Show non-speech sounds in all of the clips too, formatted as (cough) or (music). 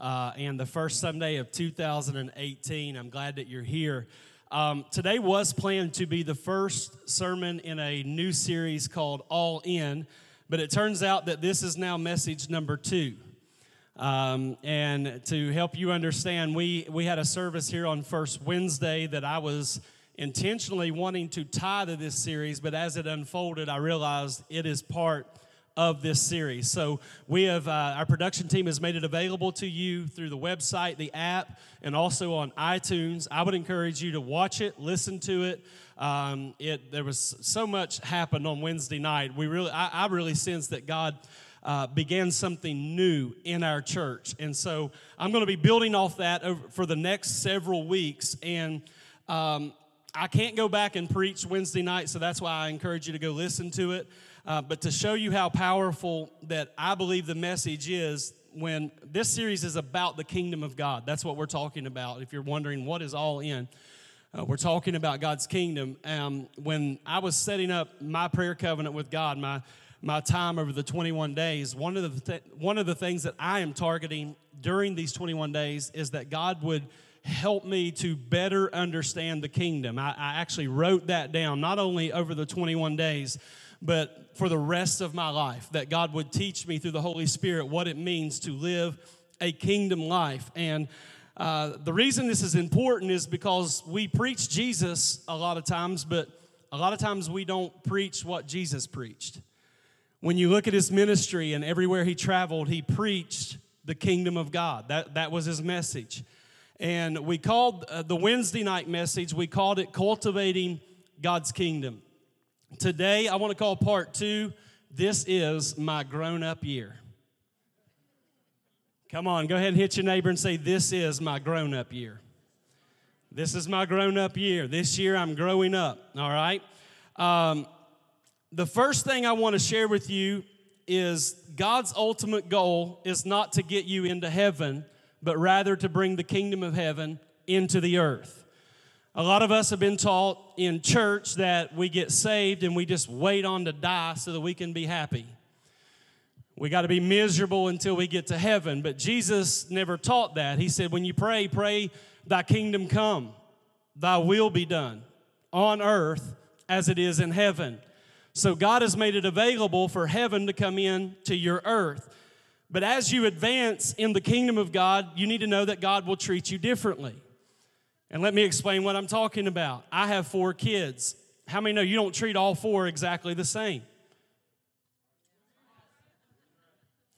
uh, and the first Sunday of 2018. I'm glad that you're here. Um, today was planned to be the first sermon in a new series called All In, but it turns out that this is now message number two. Um, and to help you understand, we, we had a service here on First Wednesday that I was intentionally wanting to tie to this series, but as it unfolded, I realized it is part of this series. So we have uh, our production team has made it available to you through the website, the app, and also on iTunes. I would encourage you to watch it, listen to it. Um, it there was so much happened on Wednesday night. We really, I, I really sense that God. Uh, began something new in our church. And so I'm going to be building off that for the next several weeks. And um, I can't go back and preach Wednesday night, so that's why I encourage you to go listen to it. Uh, but to show you how powerful that I believe the message is, when this series is about the kingdom of God, that's what we're talking about. If you're wondering what is all in, uh, we're talking about God's kingdom. Um, when I was setting up my prayer covenant with God, my my time over the 21 days, one of the th- one of the things that I am targeting during these 21 days is that God would help me to better understand the kingdom. I, I actually wrote that down, not only over the 21 days, but for the rest of my life, that God would teach me through the Holy Spirit what it means to live a kingdom life. And uh, the reason this is important is because we preach Jesus a lot of times, but a lot of times we don't preach what Jesus preached. When you look at his ministry and everywhere he traveled, he preached the kingdom of God. That, that was his message. And we called uh, the Wednesday night message, we called it Cultivating God's Kingdom. Today, I want to call part two This is My Grown Up Year. Come on, go ahead and hit your neighbor and say, This is my grown up year. This is my grown up year. This year I'm growing up, all right? Um, the first thing I want to share with you is God's ultimate goal is not to get you into heaven, but rather to bring the kingdom of heaven into the earth. A lot of us have been taught in church that we get saved and we just wait on to die so that we can be happy. We got to be miserable until we get to heaven. But Jesus never taught that. He said, when you pray, pray, Thy kingdom come, Thy will be done on earth as it is in heaven. So God has made it available for heaven to come in to your earth. But as you advance in the kingdom of God, you need to know that God will treat you differently. And let me explain what I'm talking about. I have four kids. How many know you don't treat all four exactly the same?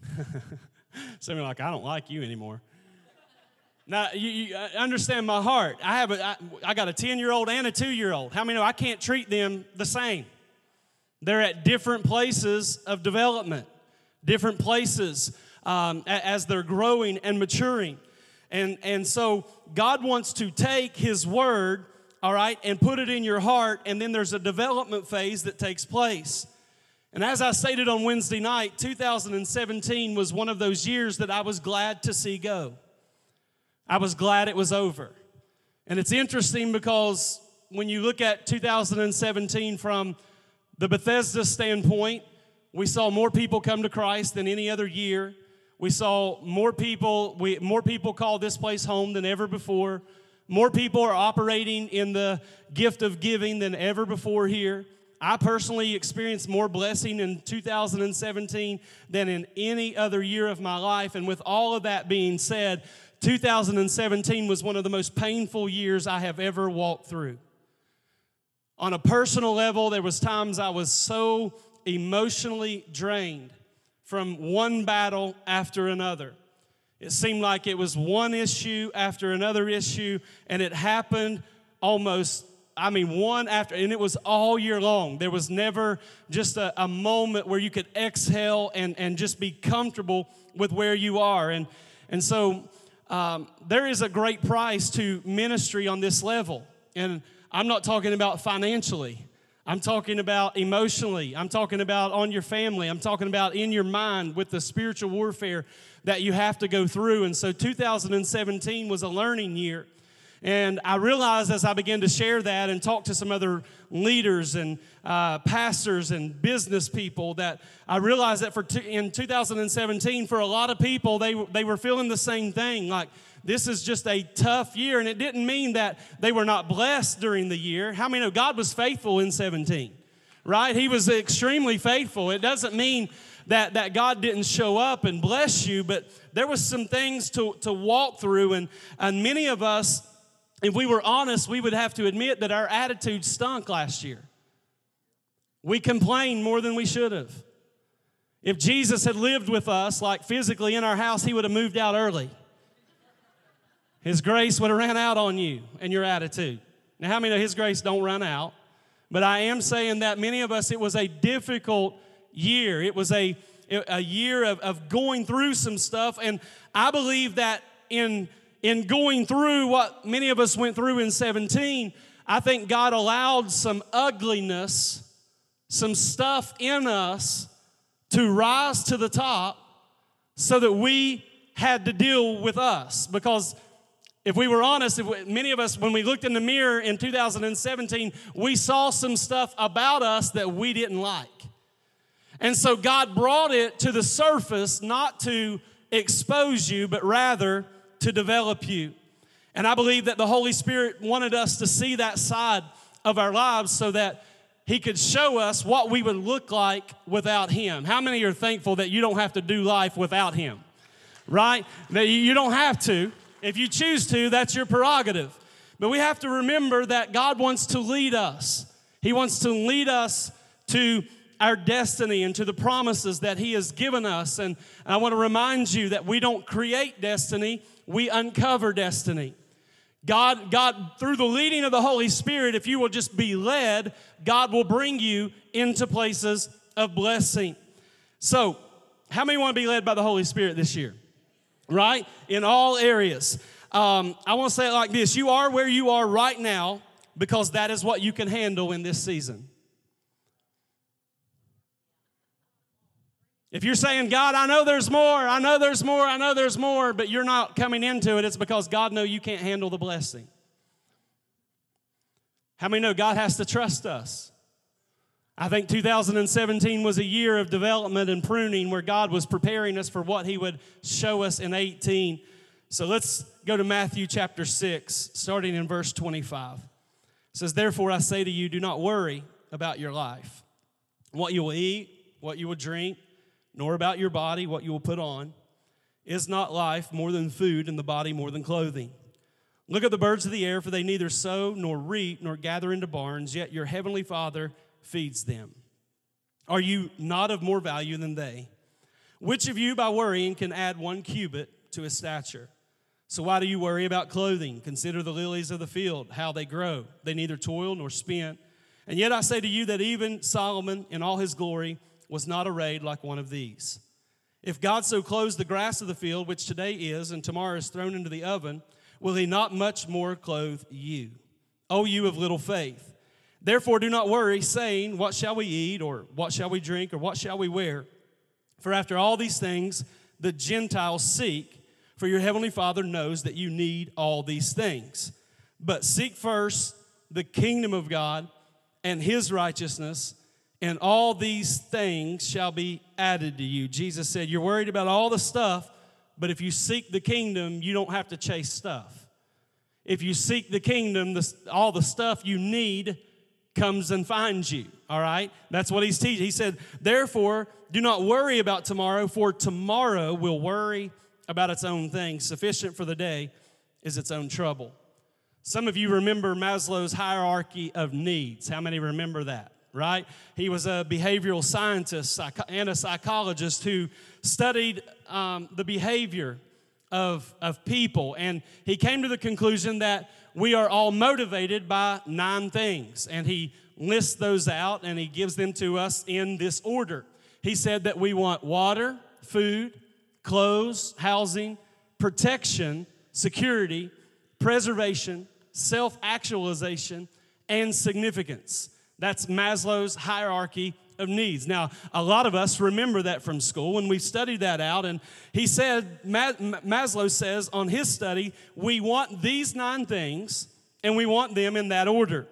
(laughs) Some are like, I don't like you anymore. Now, you, you understand my heart. I have a, I, I got a 10 year old and a two year old. How many know I can't treat them the same? They're at different places of development, different places um, as they're growing and maturing. And, and so God wants to take His word, all right, and put it in your heart, and then there's a development phase that takes place. And as I stated on Wednesday night, 2017 was one of those years that I was glad to see go. I was glad it was over. And it's interesting because when you look at 2017 from the Bethesda standpoint, we saw more people come to Christ than any other year. We saw more people, we, more people call this place home than ever before. More people are operating in the gift of giving than ever before here. I personally experienced more blessing in 2017 than in any other year of my life. And with all of that being said, 2017 was one of the most painful years I have ever walked through. On a personal level, there was times I was so emotionally drained from one battle after another. It seemed like it was one issue after another issue, and it happened almost, I mean, one after, and it was all year long. There was never just a, a moment where you could exhale and, and just be comfortable with where you are. And, and so, um, there is a great price to ministry on this level. And I'm not talking about financially. I'm talking about emotionally. I'm talking about on your family. I'm talking about in your mind with the spiritual warfare that you have to go through. And so 2017 was a learning year. And I realized as I began to share that and talk to some other leaders and uh, pastors and business people that I realized that for t- in 2017, for a lot of people, they, they were feeling the same thing. Like, this is just a tough year. And it didn't mean that they were not blessed during the year. How many know God was faithful in 17? Right? He was extremely faithful. It doesn't mean that, that God didn't show up and bless you, but there was some things to, to walk through. And, and many of us, if we were honest, we would have to admit that our attitude stunk last year. We complained more than we should have. If Jesus had lived with us, like physically in our house, he would have moved out early. His grace would have ran out on you and your attitude. Now, how many know His grace don't run out? But I am saying that many of us, it was a difficult year. It was a, a year of, of going through some stuff. And I believe that in, in going through what many of us went through in 17, I think God allowed some ugliness, some stuff in us to rise to the top so that we had to deal with us. Because if we were honest, we, many of us, when we looked in the mirror in 2017, we saw some stuff about us that we didn't like. And so God brought it to the surface not to expose you, but rather to develop you. And I believe that the Holy Spirit wanted us to see that side of our lives so that He could show us what we would look like without Him. How many are thankful that you don't have to do life without Him? Right? That you don't have to. If you choose to, that's your prerogative. But we have to remember that God wants to lead us. He wants to lead us to our destiny and to the promises that He has given us. And I want to remind you that we don't create destiny, we uncover destiny. God, God, through the leading of the Holy Spirit, if you will just be led, God will bring you into places of blessing. So, how many want to be led by the Holy Spirit this year? Right? In all areas. Um, I want to say it like this You are where you are right now because that is what you can handle in this season. If you're saying, God, I know there's more, I know there's more, I know there's more, but you're not coming into it, it's because God know you can't handle the blessing. How many know God has to trust us? I think 2017 was a year of development and pruning where God was preparing us for what He would show us in 18. So let's go to Matthew chapter 6, starting in verse 25. It says, Therefore I say to you, do not worry about your life, what you will eat, what you will drink, nor about your body, what you will put on. Is not life more than food, and the body more than clothing? Look at the birds of the air, for they neither sow nor reap nor gather into barns, yet your heavenly Father feeds them. Are you not of more value than they? Which of you, by worrying, can add one cubit to his stature? So why do you worry about clothing? Consider the lilies of the field, how they grow. They neither toil nor spin. And yet I say to you that even Solomon, in all his glory, was not arrayed like one of these. If God so clothes the grass of the field, which today is and tomorrow is thrown into the oven, will he not much more clothe you? O you of little faith. Therefore, do not worry, saying, What shall we eat, or what shall we drink, or what shall we wear? For after all these things the Gentiles seek, for your heavenly Father knows that you need all these things. But seek first the kingdom of God and his righteousness, and all these things shall be added to you. Jesus said, You're worried about all the stuff, but if you seek the kingdom, you don't have to chase stuff. If you seek the kingdom, all the stuff you need comes and finds you. All right? That's what he's teaching. He said, Therefore, do not worry about tomorrow, for tomorrow will worry about its own things. Sufficient for the day is its own trouble. Some of you remember Maslow's hierarchy of needs. How many remember that? Right? He was a behavioral scientist and a psychologist who studied um, the behavior of, of people. And he came to the conclusion that we are all motivated by nine things. And he lists those out and he gives them to us in this order. He said that we want water, food, clothes, housing, protection, security, preservation, self actualization, and significance. That's Maslow's hierarchy of needs. Now, a lot of us remember that from school when we studied that out, and he said, Maslow says on his study, we want these nine things, and we want them in that order.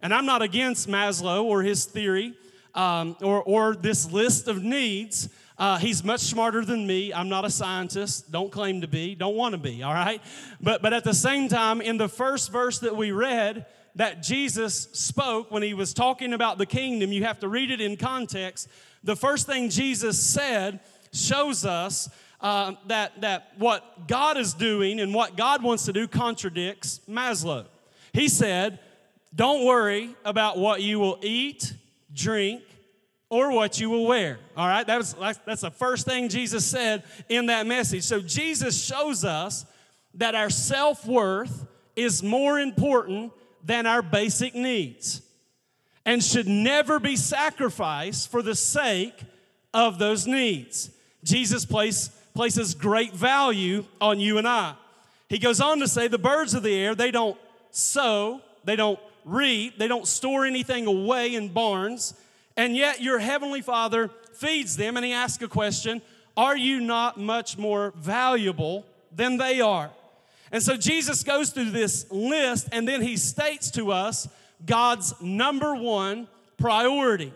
And I'm not against Maslow or his theory um, or, or this list of needs. Uh, he's much smarter than me. I'm not a scientist. Don't claim to be. Don't want to be, all right? But, but at the same time, in the first verse that we read, that Jesus spoke when he was talking about the kingdom, you have to read it in context. The first thing Jesus said shows us uh, that, that what God is doing and what God wants to do contradicts Maslow. He said, Don't worry about what you will eat, drink, or what you will wear. All right, that was, that's the first thing Jesus said in that message. So Jesus shows us that our self worth is more important than our basic needs and should never be sacrificed for the sake of those needs. Jesus place, places great value on you and I. He goes on to say, The birds of the air, they don't sow, they don't reap, they don't store anything away in barns, and yet your heavenly Father feeds them. And he asks a question Are you not much more valuable than they are? And so Jesus goes through this list and then he states to us God's number one priority.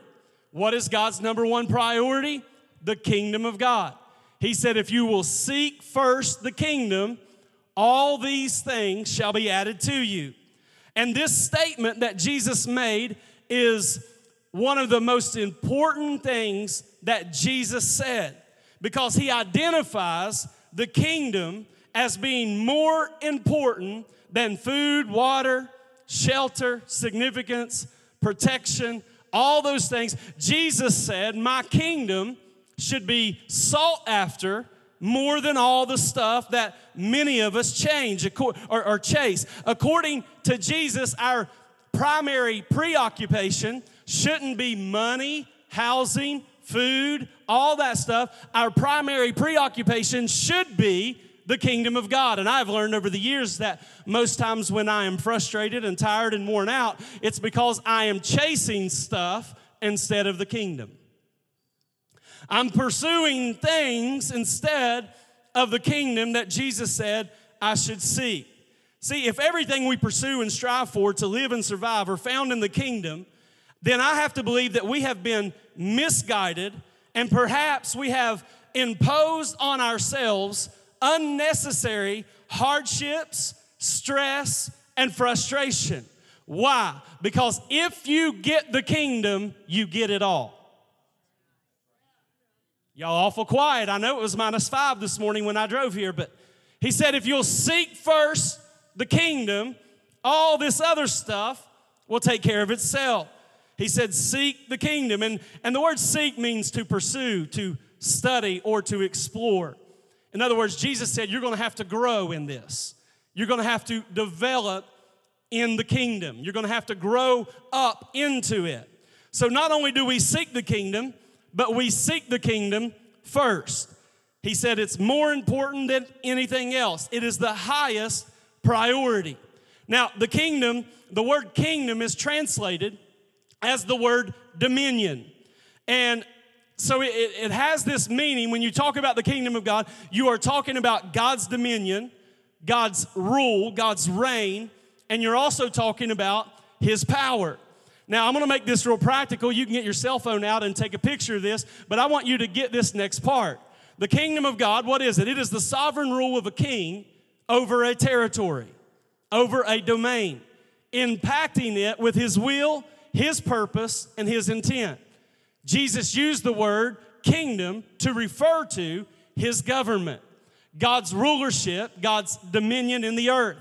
What is God's number one priority? The kingdom of God. He said, If you will seek first the kingdom, all these things shall be added to you. And this statement that Jesus made is one of the most important things that Jesus said because he identifies the kingdom as being more important than food, water, shelter, significance, protection, all those things. Jesus said, My kingdom should be sought after more than all the stuff that many of us change or, chase. According to Jesus, our primary preoccupation shouldn't be money, housing, food, all that stuff. Our primary preoccupation should be the kingdom of God. And I've learned over the years that most times when I am frustrated and tired and worn out, it's because I am chasing stuff instead of the kingdom. I'm pursuing things instead of the kingdom that Jesus said I should seek. See, if everything we pursue and strive for to live and survive are found in the kingdom, then I have to believe that we have been misguided and perhaps we have imposed on ourselves unnecessary hardships, stress, and frustration. Why? Because if you get the kingdom, you get it all. Y'all awful quiet. I know it was minus five this morning when I drove here, but he said, if you'll seek first the kingdom, all this other stuff will take care of itself. He said, Seek the kingdom. And, and the word seek means to pursue, to study, or to explore. In other words, Jesus said, You're going to have to grow in this. You're going to have to develop in the kingdom. You're going to have to grow up into it. So not only do we seek the kingdom, but we seek the kingdom first. He said it's more important than anything else, it is the highest priority. Now, the kingdom, the word kingdom is translated as the word dominion. And so it, it, has this meaning when you talk about the kingdom of God, you are talking about God's dominion, God's rule, God's reign, and you're also talking about his power. Now, I'm gonna make this real practical. You can get your cell phone out and take a picture of this, but I want you to get this next part. The kingdom of God, what is it? It is the sovereign rule of a king over a territory, over a domain, impacting it with his will his purpose and his intent. Jesus used the word kingdom to refer to his government, God's rulership, God's dominion in the earth.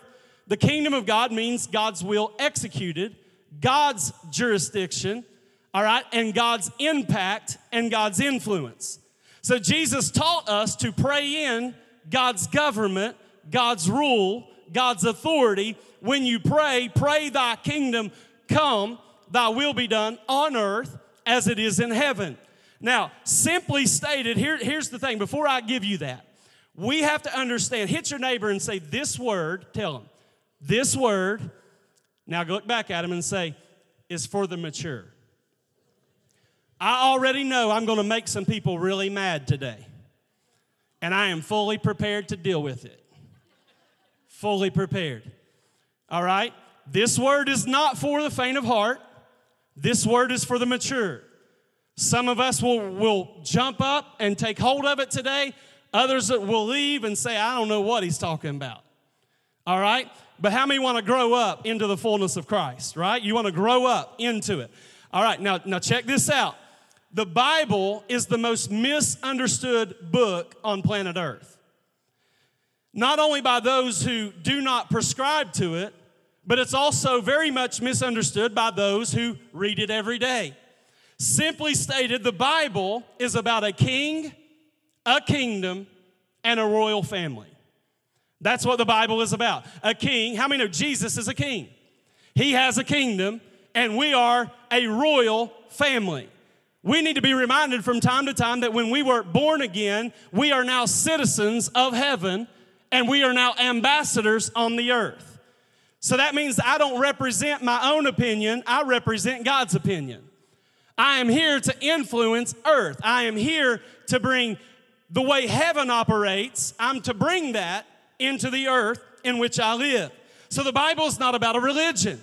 The kingdom of God means God's will executed, God's jurisdiction, all right, and God's impact and God's influence. So Jesus taught us to pray in God's government, God's rule, God's authority. When you pray, pray thy kingdom come thy will be done on earth as it is in heaven. Now, simply stated, here, here's the thing before I give you that. We have to understand, hit your neighbor and say, This word, tell him, this word, now look back at him and say, is for the mature. I already know I'm going to make some people really mad today. And I am fully prepared to deal with it. Fully prepared. All right? This word is not for the faint of heart. This word is for the mature. Some of us will, will jump up and take hold of it today. Others will leave and say, I don't know what he's talking about. All right? But how many want to grow up into the fullness of Christ, right? You want to grow up into it. All right, now, now check this out. The Bible is the most misunderstood book on planet Earth. Not only by those who do not prescribe to it, but it's also very much misunderstood by those who read it every day. Simply stated, the Bible is about a king, a kingdom, and a royal family. That's what the Bible is about. A king. How many know Jesus is a king? He has a kingdom, and we are a royal family. We need to be reminded from time to time that when we were born again, we are now citizens of heaven and we are now ambassadors on the earth. So that means I don't represent my own opinion, I represent God's opinion. I am here to influence earth. I am here to bring the way heaven operates, I'm to bring that into the earth in which I live. So the Bible is not about a religion,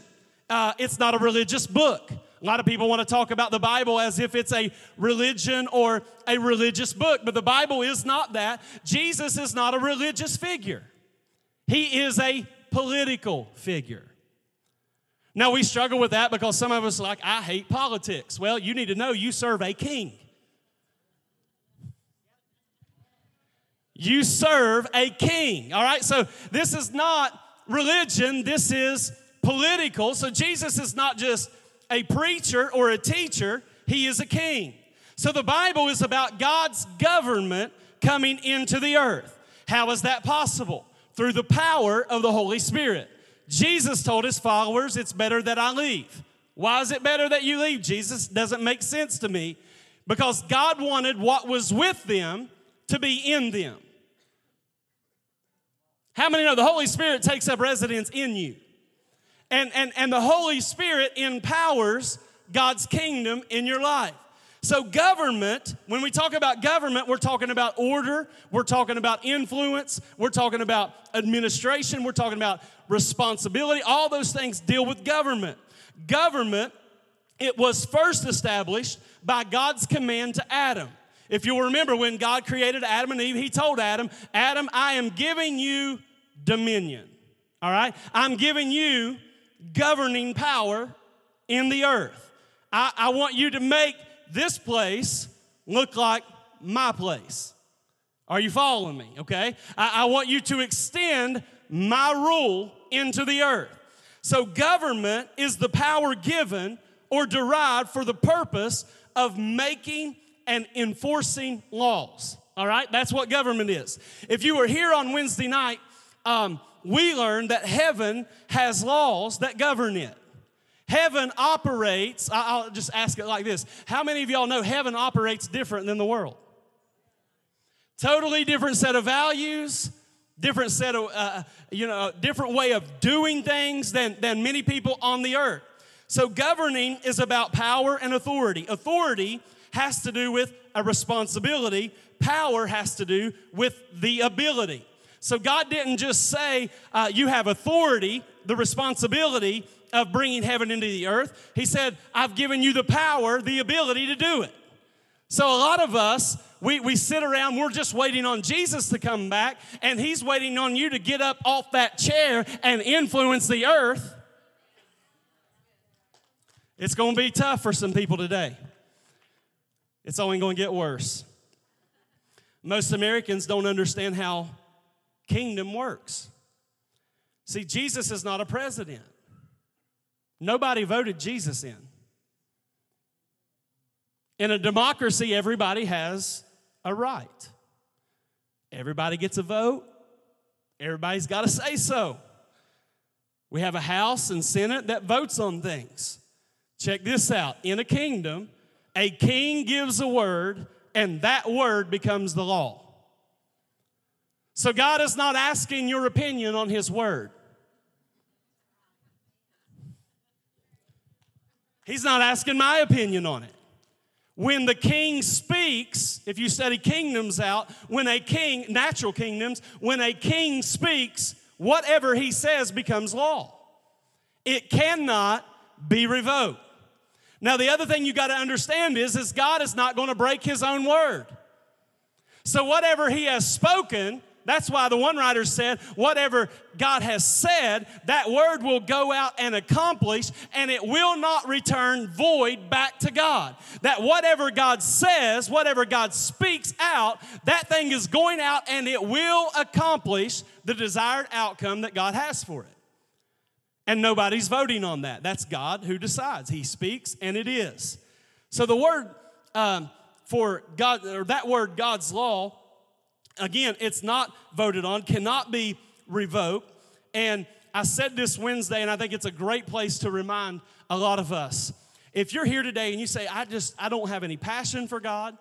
uh, it's not a religious book. A lot of people want to talk about the Bible as if it's a religion or a religious book, but the Bible is not that. Jesus is not a religious figure, he is a political figure. Now, we struggle with that because some of us are like, I hate politics. Well, you need to know you serve a king. You serve a king, all right? So, this is not religion, this is political. So, Jesus is not just a preacher or a teacher, he is a king. So the Bible is about God's government coming into the earth. How is that possible? Through the power of the Holy Spirit. Jesus told his followers, It's better that I leave. Why is it better that you leave, Jesus? Doesn't make sense to me. Because God wanted what was with them to be in them. How many know the Holy Spirit takes up residence in you? And, and, and the Holy Spirit empowers God's kingdom in your life. So, government, when we talk about government, we're talking about order, we're talking about influence, we're talking about administration, we're talking about responsibility. All those things deal with government. Government, it was first established by God's command to Adam. If you'll remember, when God created Adam and Eve, He told Adam, Adam, I am giving you dominion. All right? I'm giving you governing power in the earth. I, I want you to make this place look like my place. Are you following me? Okay? I, I want you to extend my rule into the earth. So, government is the power given or derived for the purpose of making and enforcing laws. All right? That's what government is. If you were here on Wednesday night, um, we learned that heaven has laws that govern it. Heaven operates, I'll just ask it like this How many of y'all know heaven operates different than the world? Totally different set of values, different set of, uh, you know, different way of doing things than, than many people on the earth. So, governing is about power and authority. Authority has to do with a responsibility, power has to do with the ability. So God didn't just say, uh, You have authority, the responsibility of bringing heaven into the earth. He said, I've given you the power, the ability to do it. So a lot of us, we, we sit around, we're just waiting on Jesus to come back, and He's waiting on you to get up off that chair and influence the earth. It's going to be tough for some people today. It's only going to get worse. Most Americans don't understand how kingdom works. See, Jesus is not a president. Nobody voted Jesus in. In a democracy, everybody has a right. Everybody gets a vote. Everybody's got to say so. We have a House and Senate that votes on things. Check this out. In a kingdom, a king gives a word, and that word becomes the law. So God is not asking your opinion on His Word. He's not asking my opinion on it. When the king speaks, if you study kingdoms out, when a king, natural kingdoms, when a king speaks, whatever he says becomes law. It cannot be revoked. Now, the other thing you got to understand is, is God is not going to break his own word. So, whatever he has spoken, that's why the one writer said, whatever God has said, that word will go out and accomplish, and it will not return void back to God. That whatever God says, whatever God speaks out, that thing is going out and it will accomplish the desired outcome that God has for it. And nobody's voting on that. That's God who decides. He speaks, and it is. So the word um, for God, or that word, God's law, Again, it's not voted on, cannot be revoked. And I said this Wednesday, and I think it's a great place to remind a lot of us. If you're here today and you say, I just, I don't have any passion for God,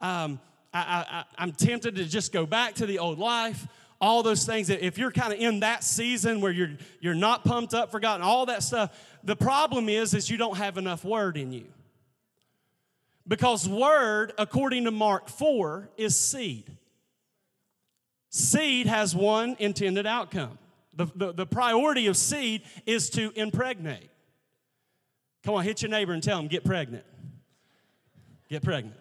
um, I, I, I'm tempted to just go back to the old life, all those things. If you're kind of in that season where you're, you're not pumped up for God and all that stuff, the problem is, is you don't have enough word in you. Because word, according to Mark 4, is seed. Seed has one intended outcome. The, the, the, priority of seed is to impregnate. Come on, hit your neighbor and tell him, get pregnant. Get pregnant.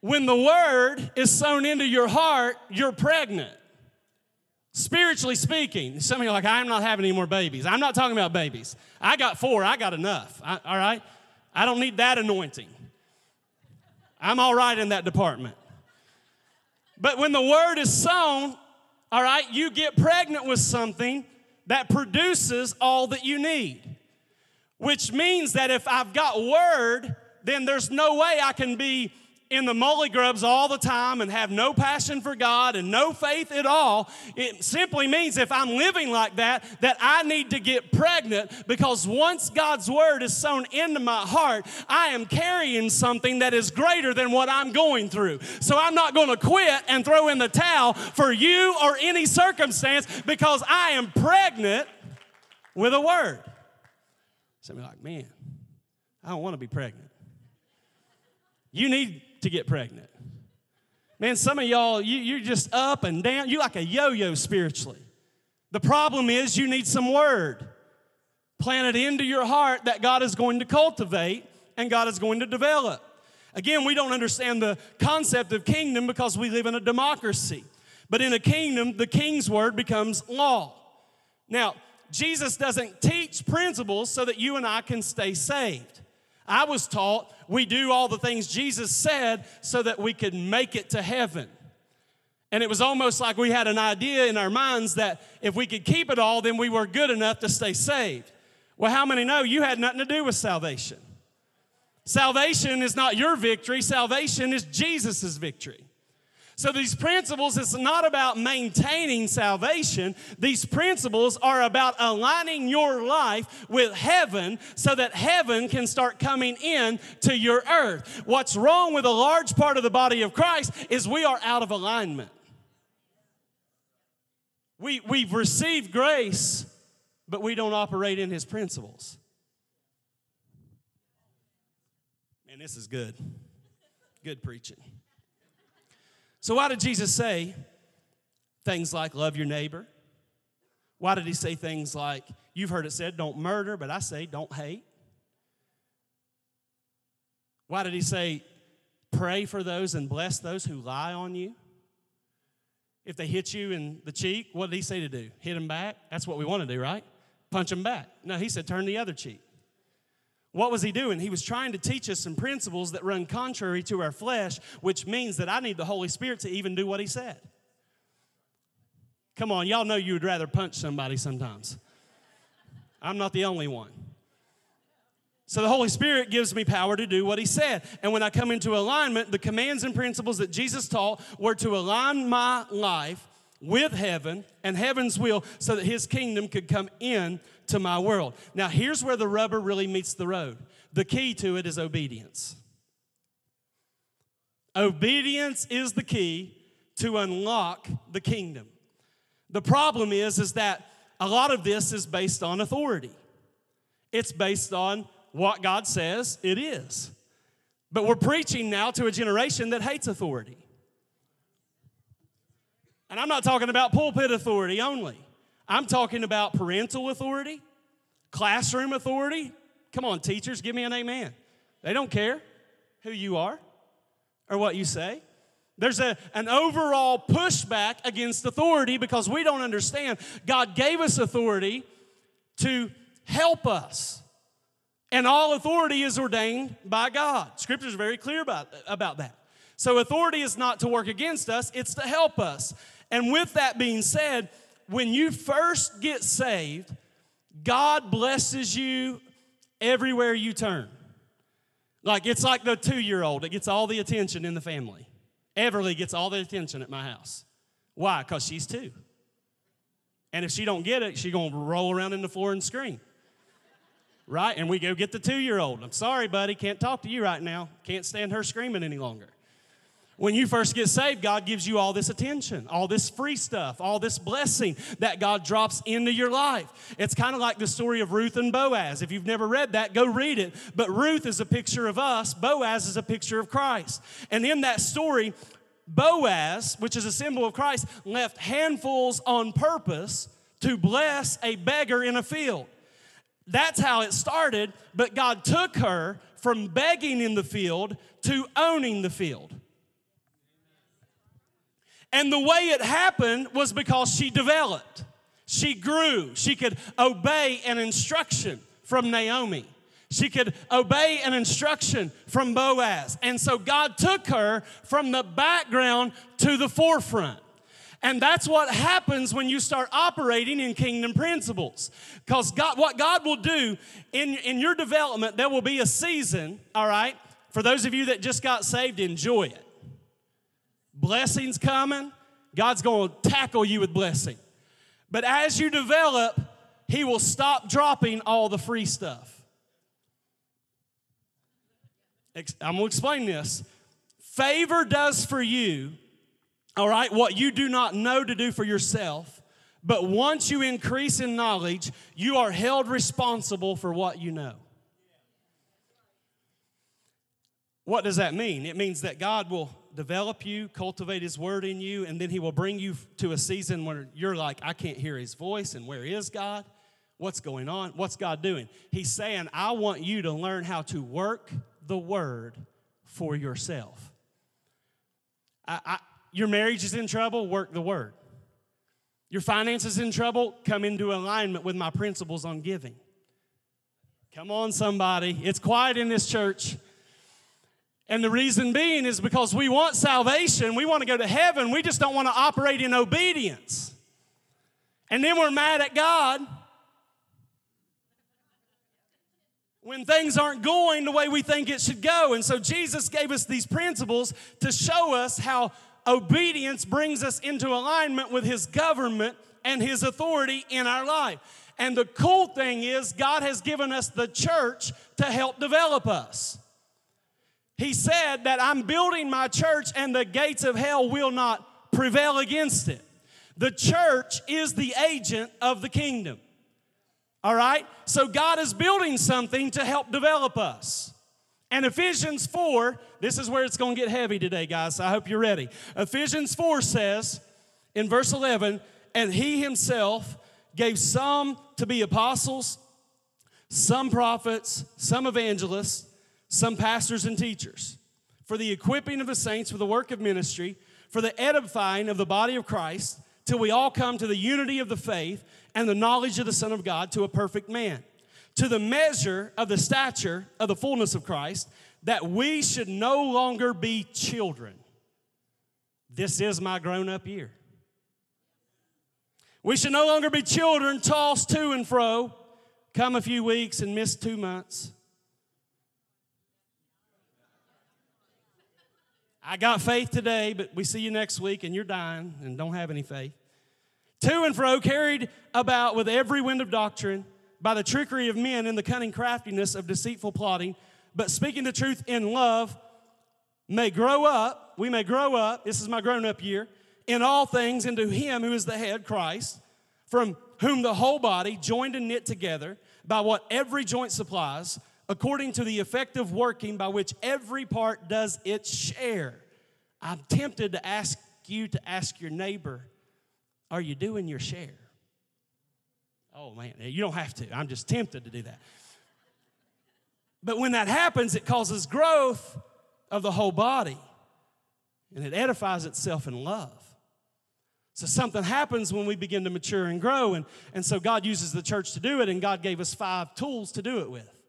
When the word is sown into your heart, you're pregnant. Spiritually speaking, some of you are like, I'm not having any more babies. I'm not talking about babies. I got four, I got enough. I, all right? I don't need that anointing. I'm all right in that department. But when the word is sown, all right, you get pregnant with something that produces all that you need. Which means that if I've got word, then there's no way I can be in the molly grubs all the time and have no passion for God and no faith at all, it simply means if I'm living like that, that I need to get pregnant because once God's word is sown into my heart, I am carrying something that is greater than what I'm going through. So I'm not going to quit and throw in the towel for you or any circumstance because I am pregnant with a word. Somebody like, man, I don't want to be pregnant. You need to get pregnant. Man, some of y'all, you, you're just up and down. You're like a yo yo spiritually. The problem is you need some word planted into your heart that God is going to cultivate and God is going to develop. Again, we don't understand the concept of kingdom because we live in a democracy. But in a kingdom, the king's word becomes law. Now, Jesus doesn't teach principles so that you and I can stay saved. I was taught we do all the things Jesus said so that we could make it to heaven. And it was almost like we had an idea in our minds that if we could keep it all, then we were good enough to stay saved. Well, how many know you had nothing to do with salvation? Salvation is not your victory, salvation is Jesus' victory. So, these principles, it's not about maintaining salvation. These principles are about aligning your life with heaven so that heaven can start coming in to your earth. What's wrong with a large part of the body of Christ is we are out of alignment. We, we've received grace, but we don't operate in his principles. Man, this is good. Good preaching. So, why did Jesus say things like love your neighbor? Why did he say things like, you've heard it said, don't murder, but I say don't hate? Why did he say, pray for those and bless those who lie on you? If they hit you in the cheek, what did he say to do? Hit them back? That's what we want to do, right? Punch them back. No, he said, turn the other cheek. What was he doing? He was trying to teach us some principles that run contrary to our flesh, which means that I need the Holy Spirit to even do what he said. Come on, y'all know you would rather punch somebody sometimes. I'm not the only one. So the Holy Spirit gives me power to do what He said. And when I come into alignment, the commands and principles that Jesus taught were to align my life with heaven and heaven's will so that His kingdom could come in to my world. Now, here's where the rubber really meets the road the key to it is obedience. Obedience is the key to unlock the kingdom. The problem is, is that a lot of this is based on authority. It's based on what God says it is. But we're preaching now to a generation that hates authority. And I'm not talking about pulpit authority only. I'm talking about parental authority, classroom authority. Come on, teachers, give me an amen. They don't care who you are or what you say. There's a, an overall pushback against authority because we don't understand. God gave us authority to help us. And all authority is ordained by God. Scripture is very clear about, about that. So, authority is not to work against us, it's to help us. And with that being said, when you first get saved, God blesses you everywhere you turn. Like it's like the two year old that gets all the attention in the family. Everly gets all the attention at my house. Why? Because she's two. And if she don't get it, she gonna roll around in the floor and scream. Right? And we go get the two year old. I'm sorry, buddy, can't talk to you right now. Can't stand her screaming any longer. When you first get saved, God gives you all this attention, all this free stuff, all this blessing that God drops into your life. It's kind of like the story of Ruth and Boaz. If you've never read that, go read it. But Ruth is a picture of us, Boaz is a picture of Christ. And in that story, Boaz, which is a symbol of Christ, left handfuls on purpose to bless a beggar in a field. That's how it started, but God took her from begging in the field to owning the field. And the way it happened was because she developed. She grew. She could obey an instruction from Naomi. She could obey an instruction from Boaz. And so God took her from the background to the forefront. And that's what happens when you start operating in kingdom principles. Because God, what God will do in, in your development, there will be a season, all right? For those of you that just got saved, enjoy it. Blessings coming. God's going to tackle you with blessing. But as you develop, He will stop dropping all the free stuff. I'm going to explain this. Favor does for you, all right, what you do not know to do for yourself. But once you increase in knowledge, you are held responsible for what you know. What does that mean? It means that God will develop you, cultivate His Word in you, and then He will bring you to a season where you're like, I can't hear His voice, and where is God? What's going on? What's God doing? He's saying, I want you to learn how to work the Word for yourself. I, I, your marriage is in trouble, work the Word. Your finances in trouble, come into alignment with my principles on giving. Come on, somebody. It's quiet in this church. And the reason being is because we want salvation, we want to go to heaven, we just don't want to operate in obedience. And then we're mad at God when things aren't going the way we think it should go. And so Jesus gave us these principles to show us how obedience brings us into alignment with His government and His authority in our life. And the cool thing is, God has given us the church to help develop us. He said that I'm building my church and the gates of hell will not prevail against it. The church is the agent of the kingdom. All right? So God is building something to help develop us. And Ephesians 4, this is where it's going to get heavy today, guys. So I hope you're ready. Ephesians 4 says in verse 11, and he himself gave some to be apostles, some prophets, some evangelists some pastors and teachers, for the equipping of the saints for the work of ministry, for the edifying of the body of Christ, till we all come to the unity of the faith and the knowledge of the Son of God to a perfect man, to the measure of the stature of the fullness of Christ, that we should no longer be children. This is my grown up year. We should no longer be children tossed to and fro, come a few weeks and miss two months I got faith today, but we see you next week and you're dying and don't have any faith. To and fro, carried about with every wind of doctrine by the trickery of men and the cunning craftiness of deceitful plotting, but speaking the truth in love, may grow up, we may grow up, this is my grown up year, in all things into him who is the head, Christ, from whom the whole body, joined and knit together by what every joint supplies, according to the effective working by which every part does its share. I'm tempted to ask you to ask your neighbor, Are you doing your share? Oh man, you don't have to. I'm just tempted to do that. But when that happens, it causes growth of the whole body and it edifies itself in love. So something happens when we begin to mature and grow. And, and so God uses the church to do it, and God gave us five tools to do it with.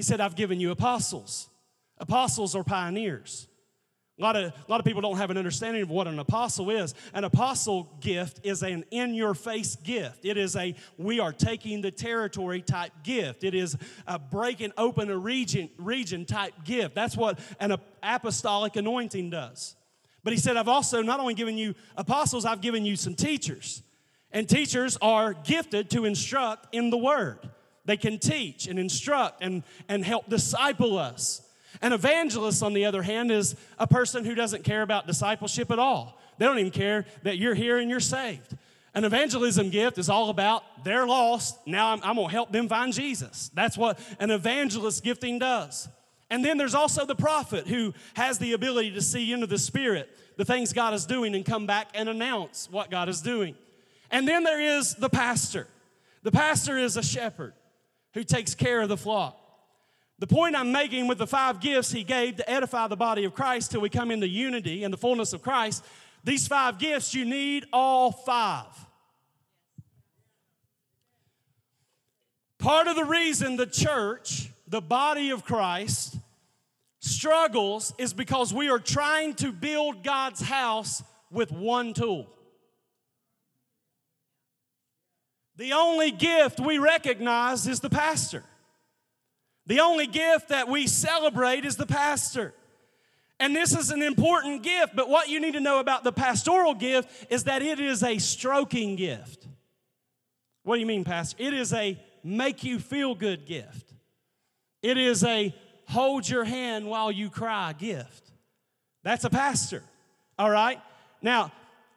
He said, I've given you apostles. Apostles are pioneers. A lot, of, a lot of people don't have an understanding of what an apostle is. An apostle gift is an in your face gift. It is a we are taking the territory type gift. It is a breaking open a region, region type gift. That's what an apostolic anointing does. But he said, I've also not only given you apostles, I've given you some teachers. And teachers are gifted to instruct in the word. They can teach and instruct and, and help disciple us. An evangelist, on the other hand, is a person who doesn't care about discipleship at all. They don't even care that you're here and you're saved. An evangelism gift is all about they're lost, now I'm, I'm gonna help them find Jesus. That's what an evangelist gifting does. And then there's also the prophet who has the ability to see into the spirit the things God is doing and come back and announce what God is doing. And then there is the pastor. The pastor is a shepherd who takes care of the flock. The point I'm making with the five gifts he gave to edify the body of Christ till we come into unity and the fullness of Christ, these five gifts, you need all five. Part of the reason the church, the body of Christ, struggles is because we are trying to build God's house with one tool. The only gift we recognize is the pastor. The only gift that we celebrate is the pastor. And this is an important gift, but what you need to know about the pastoral gift is that it is a stroking gift. What do you mean, Pastor? It is a make you feel good gift. It is a hold your hand while you cry gift. That's a pastor, all right? Now,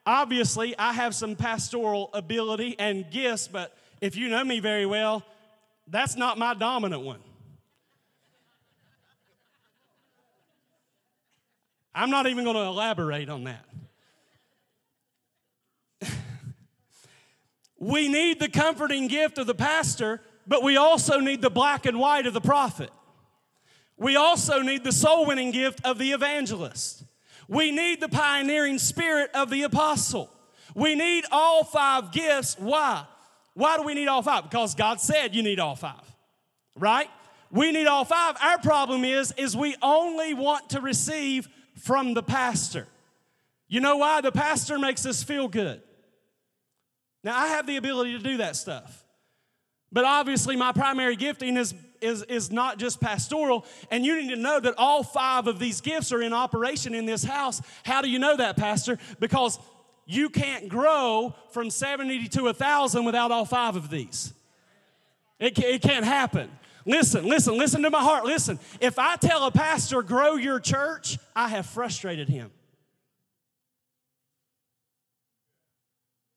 obviously, I have some pastoral ability and gifts, but if you know me very well, that's not my dominant one. I'm not even going to elaborate on that. (laughs) we need the comforting gift of the pastor, but we also need the black and white of the prophet. We also need the soul winning gift of the evangelist. We need the pioneering spirit of the apostle. We need all five gifts. Why? Why do we need all five? Because God said you need all five, right? We need all five. Our problem is, is we only want to receive from the pastor. You know why? The pastor makes us feel good. Now, I have the ability to do that stuff. But obviously, my primary gifting is, is, is not just pastoral. And you need to know that all five of these gifts are in operation in this house. How do you know that, Pastor? Because you can't grow from 70 to 1,000 without all five of these. It, it can't happen. Listen, listen, listen to my heart. Listen, if I tell a pastor, grow your church, I have frustrated him.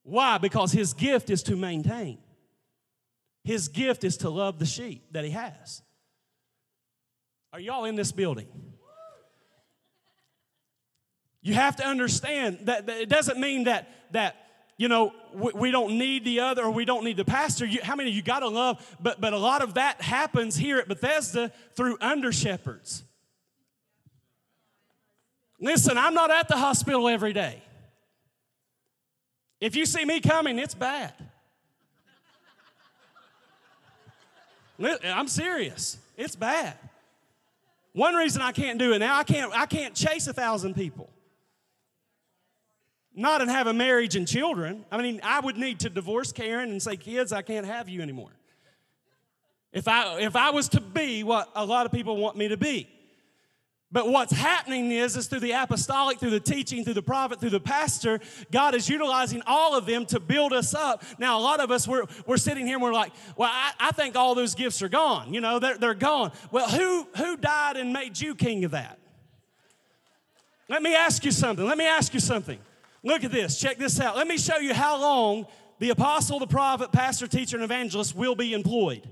Why? Because his gift is to maintain, his gift is to love the sheep that he has. Are y'all in this building? You have to understand that, that it doesn't mean that, that you know, we, we, don't need the other or we don't need the pastor. You, how many you got to love? But, but a lot of that happens here at Bethesda through under shepherds. Listen, I'm not at the hospital every day. If you see me coming, it's bad. I'm serious. It's bad. One reason I can't do it now, I can't, I can't chase a thousand people not and have a marriage and children. I mean, I would need to divorce Karen and say, kids, I can't have you anymore. If I, if I was to be what a lot of people want me to be. But what's happening is, is through the apostolic, through the teaching, through the prophet, through the pastor, God is utilizing all of them to build us up. Now, a lot of us, we're, we're sitting here and we're like, well, I, I think all those gifts are gone. You know, they're, they're gone. Well, who, who died and made you king of that? Let me ask you something. Let me ask you something. Look at this. Check this out. Let me show you how long the apostle, the prophet, pastor, teacher, and evangelist will be employed.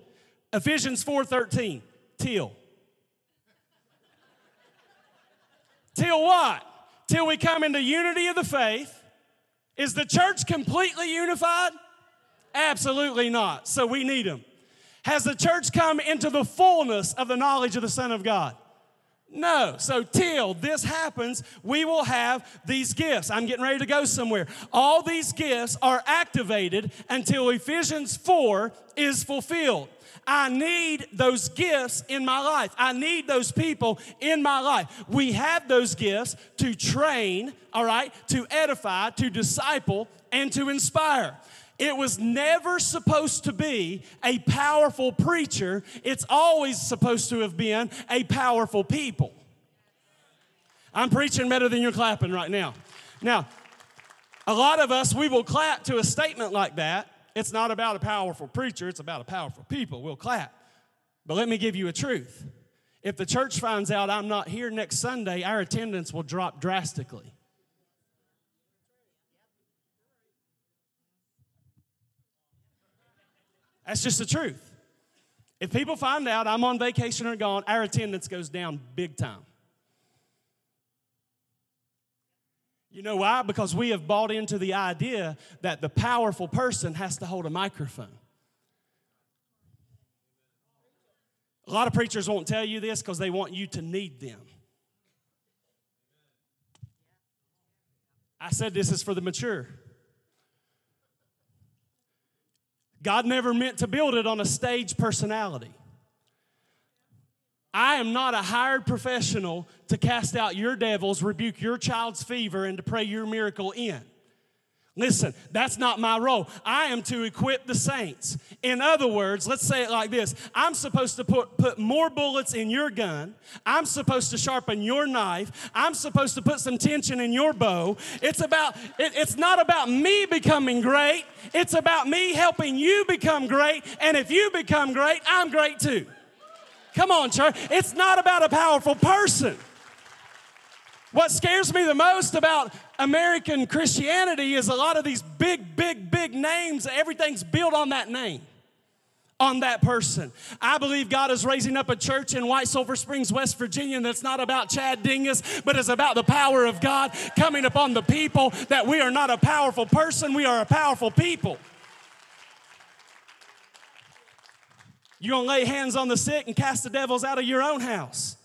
Ephesians 4:13. Till. Till what? Till we come into unity of the faith. Is the church completely unified? Absolutely not. So we need them. Has the church come into the fullness of the knowledge of the Son of God? No. So, till this happens, we will have these gifts. I'm getting ready to go somewhere. All these gifts are activated until Ephesians 4 is fulfilled. I need those gifts in my life. I need those people in my life. We have those gifts to train, all right, to edify, to disciple, and to inspire. It was never supposed to be a powerful preacher, it's always supposed to have been a powerful people. I'm preaching better than you're clapping right now. Now, a lot of us, we will clap to a statement like that. It's not about a powerful preacher, it's about a powerful people. We'll clap. But let me give you a truth. If the church finds out I'm not here next Sunday, our attendance will drop drastically. That's just the truth. If people find out I'm on vacation or gone, our attendance goes down big time. You know why? Because we have bought into the idea that the powerful person has to hold a microphone. A lot of preachers won't tell you this because they want you to need them. I said this is for the mature. God never meant to build it on a stage personality. I am not a hired professional to cast out your devils, rebuke your child's fever, and to pray your miracle in. Listen, that's not my role. I am to equip the saints. In other words, let's say it like this I'm supposed to put, put more bullets in your gun. I'm supposed to sharpen your knife. I'm supposed to put some tension in your bow. It's about, it, it's not about me becoming great. It's about me helping you become great. And if you become great, I'm great too. Come on, church. It's not about a powerful person. What scares me the most about American Christianity is a lot of these big, big, big names, everything's built on that name, on that person. I believe God is raising up a church in White Sulphur Springs, West Virginia, that's not about Chad Dingus, but is about the power of God coming upon the people, that we are not a powerful person, we are a powerful people. You're gonna lay hands on the sick and cast the devils out of your own house.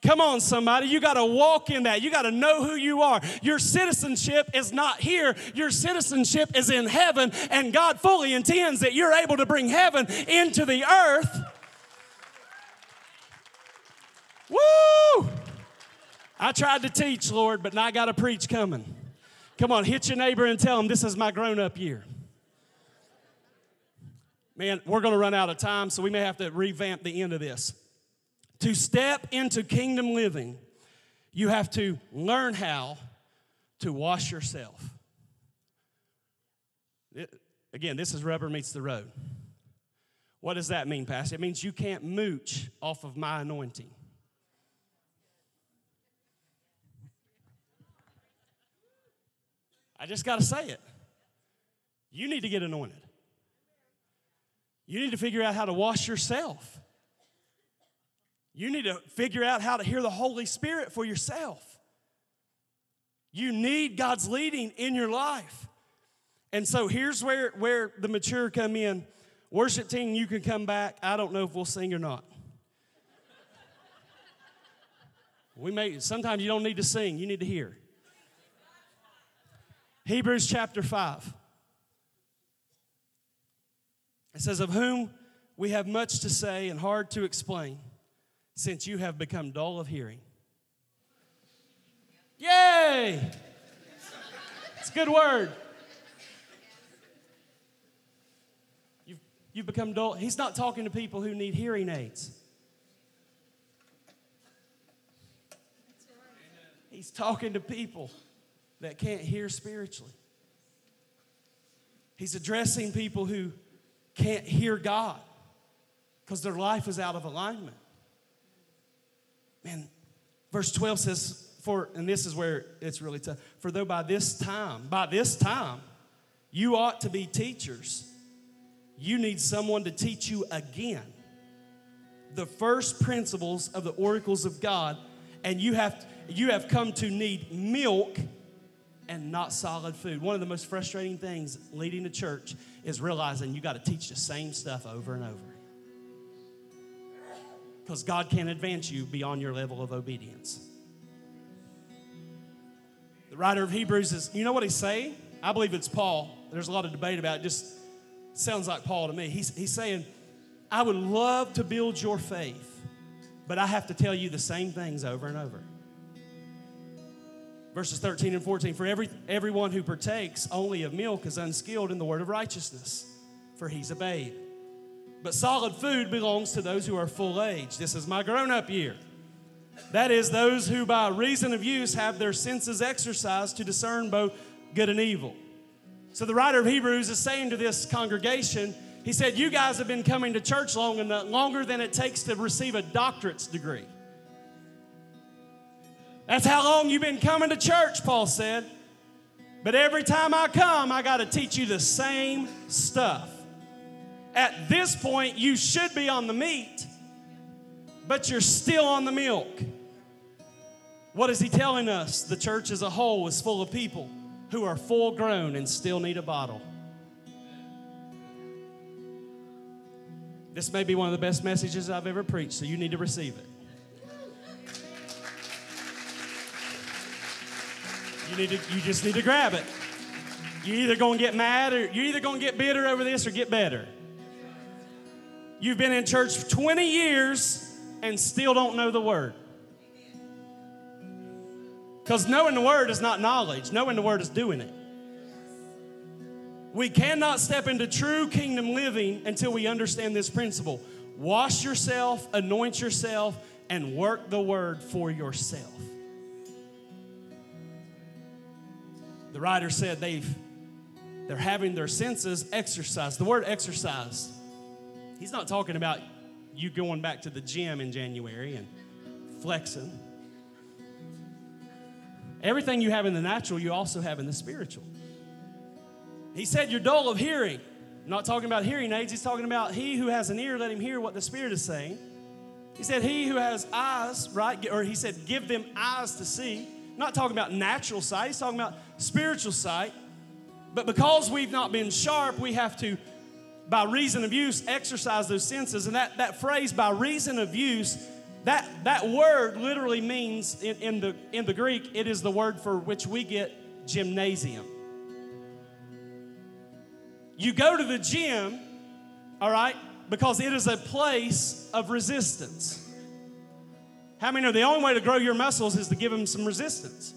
Come on, somebody. You got to walk in that. You got to know who you are. Your citizenship is not here, your citizenship is in heaven, and God fully intends that you're able to bring heaven into the earth. Woo! I tried to teach, Lord, but now I got to preach coming. Come on, hit your neighbor and tell him this is my grown up year. Man, we're going to run out of time, so we may have to revamp the end of this. To step into kingdom living, you have to learn how to wash yourself. It, again, this is rubber meets the road. What does that mean, Pastor? It means you can't mooch off of my anointing. I just got to say it. You need to get anointed. You need to figure out how to wash yourself. You need to figure out how to hear the Holy Spirit for yourself. You need God's leading in your life. And so here's where, where the mature come in. Worship team, you can come back. I don't know if we'll sing or not. We may sometimes you don't need to sing, you need to hear. Hebrews chapter 5. It says, Of whom we have much to say and hard to explain since you have become dull of hearing. Yay! It's a good word. You've, you've become dull. He's not talking to people who need hearing aids. He's talking to people that can't hear spiritually. He's addressing people who can't hear God because their life is out of alignment. Man, verse 12 says, for, and this is where it's really tough, for though by this time, by this time, you ought to be teachers, you need someone to teach you again the first principles of the oracles of God, and you have, you have come to need milk and not solid food. One of the most frustrating things leading to church is realizing you got to teach the same stuff over and over. Because God can't advance you beyond your level of obedience. The writer of Hebrews is, you know what he's saying? I believe it's Paul. There's a lot of debate about it. Just sounds like Paul to me. He's, he's saying, I would love to build your faith, but I have to tell you the same things over and over. Verses 13 and 14 For every, everyone who partakes only of milk is unskilled in the word of righteousness, for he's a babe. But solid food belongs to those who are full age. This is my grown up year. That is, those who by reason of use have their senses exercised to discern both good and evil. So the writer of Hebrews is saying to this congregation, he said, You guys have been coming to church long enough, longer than it takes to receive a doctorate's degree. That's how long you've been coming to church, Paul said. But every time I come, I got to teach you the same stuff. At this point, you should be on the meat, but you're still on the milk. What is he telling us? The church as a whole is full of people who are full grown and still need a bottle. This may be one of the best messages I've ever preached, so you need to receive it. You need to you just need to grab it. You're either to get mad or you're either to get bitter over this or get better. You've been in church for 20 years and still don't know the word. Because knowing the word is not knowledge, knowing the word is doing it. We cannot step into true kingdom living until we understand this principle. Wash yourself, anoint yourself, and work the word for yourself. The writer said they've they're having their senses exercised. The word exercise, he's not talking about you going back to the gym in January and flexing. Everything you have in the natural, you also have in the spiritual. He said, You're dull of hearing. I'm not talking about hearing aids, he's talking about he who has an ear, let him hear what the Spirit is saying. He said, He who has eyes, right? Or he said, Give them eyes to see. Not talking about natural sight, he's talking about spiritual sight. But because we've not been sharp, we have to, by reason of use, exercise those senses. And that, that phrase, by reason of use, that, that word literally means in, in, the, in the Greek, it is the word for which we get gymnasium. You go to the gym, all right, because it is a place of resistance. How many know the only way to grow your muscles is to give them some resistance?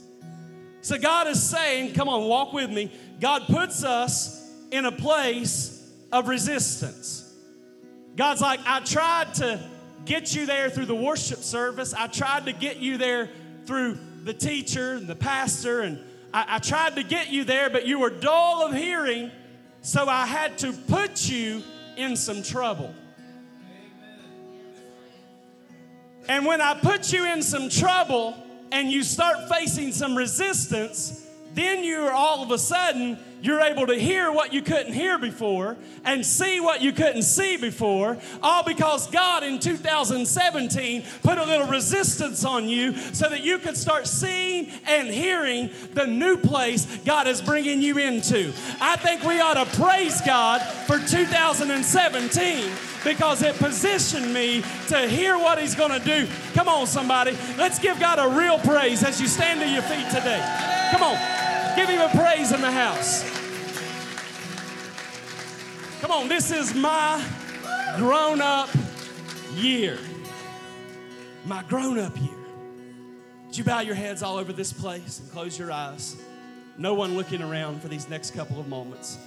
So God is saying, come on, walk with me. God puts us in a place of resistance. God's like, I tried to get you there through the worship service. I tried to get you there through the teacher and the pastor, and I, I tried to get you there, but you were dull of hearing so I had to put you in some trouble. And when I put you in some trouble and you start facing some resistance, then you're all of a sudden you're able to hear what you couldn't hear before and see what you couldn't see before, all because God in 2017 put a little resistance on you so that you could start seeing and hearing the new place God is bringing you into. I think we ought to praise God for 2017 because it positioned me to hear what He's going to do. Come on, somebody. Let's give God a real praise as you stand to your feet today. Come on. Give him a praise in the house. Come on, this is my grown up year. My grown up year. Would you bow your heads all over this place and close your eyes? No one looking around for these next couple of moments.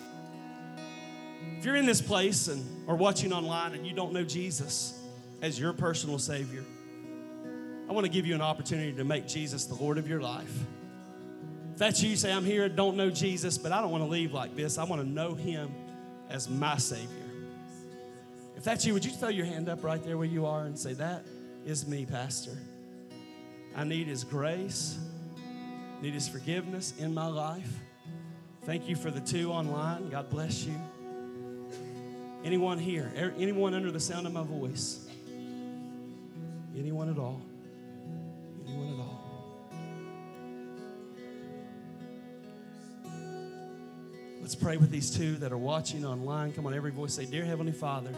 If you're in this place and or watching online and you don't know Jesus as your personal Savior, I want to give you an opportunity to make Jesus the Lord of your life. If that's you, say, I'm here, don't know Jesus, but I don't want to leave like this. I want to know him as my Savior. If that's you, would you throw your hand up right there where you are and say, That is me, Pastor? I need His grace, need His forgiveness in my life. Thank you for the two online. God bless you. Anyone here? Er, anyone under the sound of my voice? Anyone at all? Let's pray with these two that are watching online. Come on, every voice say, Dear Heavenly Father,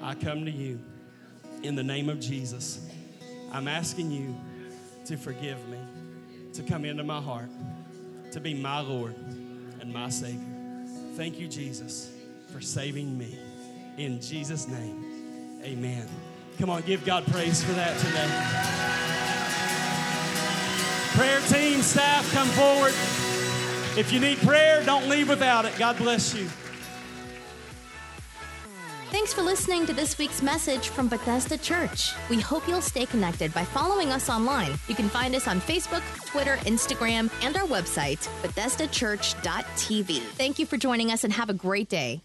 I come to you in the name of Jesus. I'm asking you to forgive me, to come into my heart, to be my Lord and my Savior. Thank you, Jesus, for saving me. In Jesus' name, amen. Come on, give God praise for that today. Prayer team, staff, come forward. If you need prayer, don't leave without it. God bless you. Thanks for listening to this week's message from Bethesda Church. We hope you'll stay connected by following us online. You can find us on Facebook, Twitter, Instagram, and our website, BethesdaChurch.tv. Thank you for joining us and have a great day.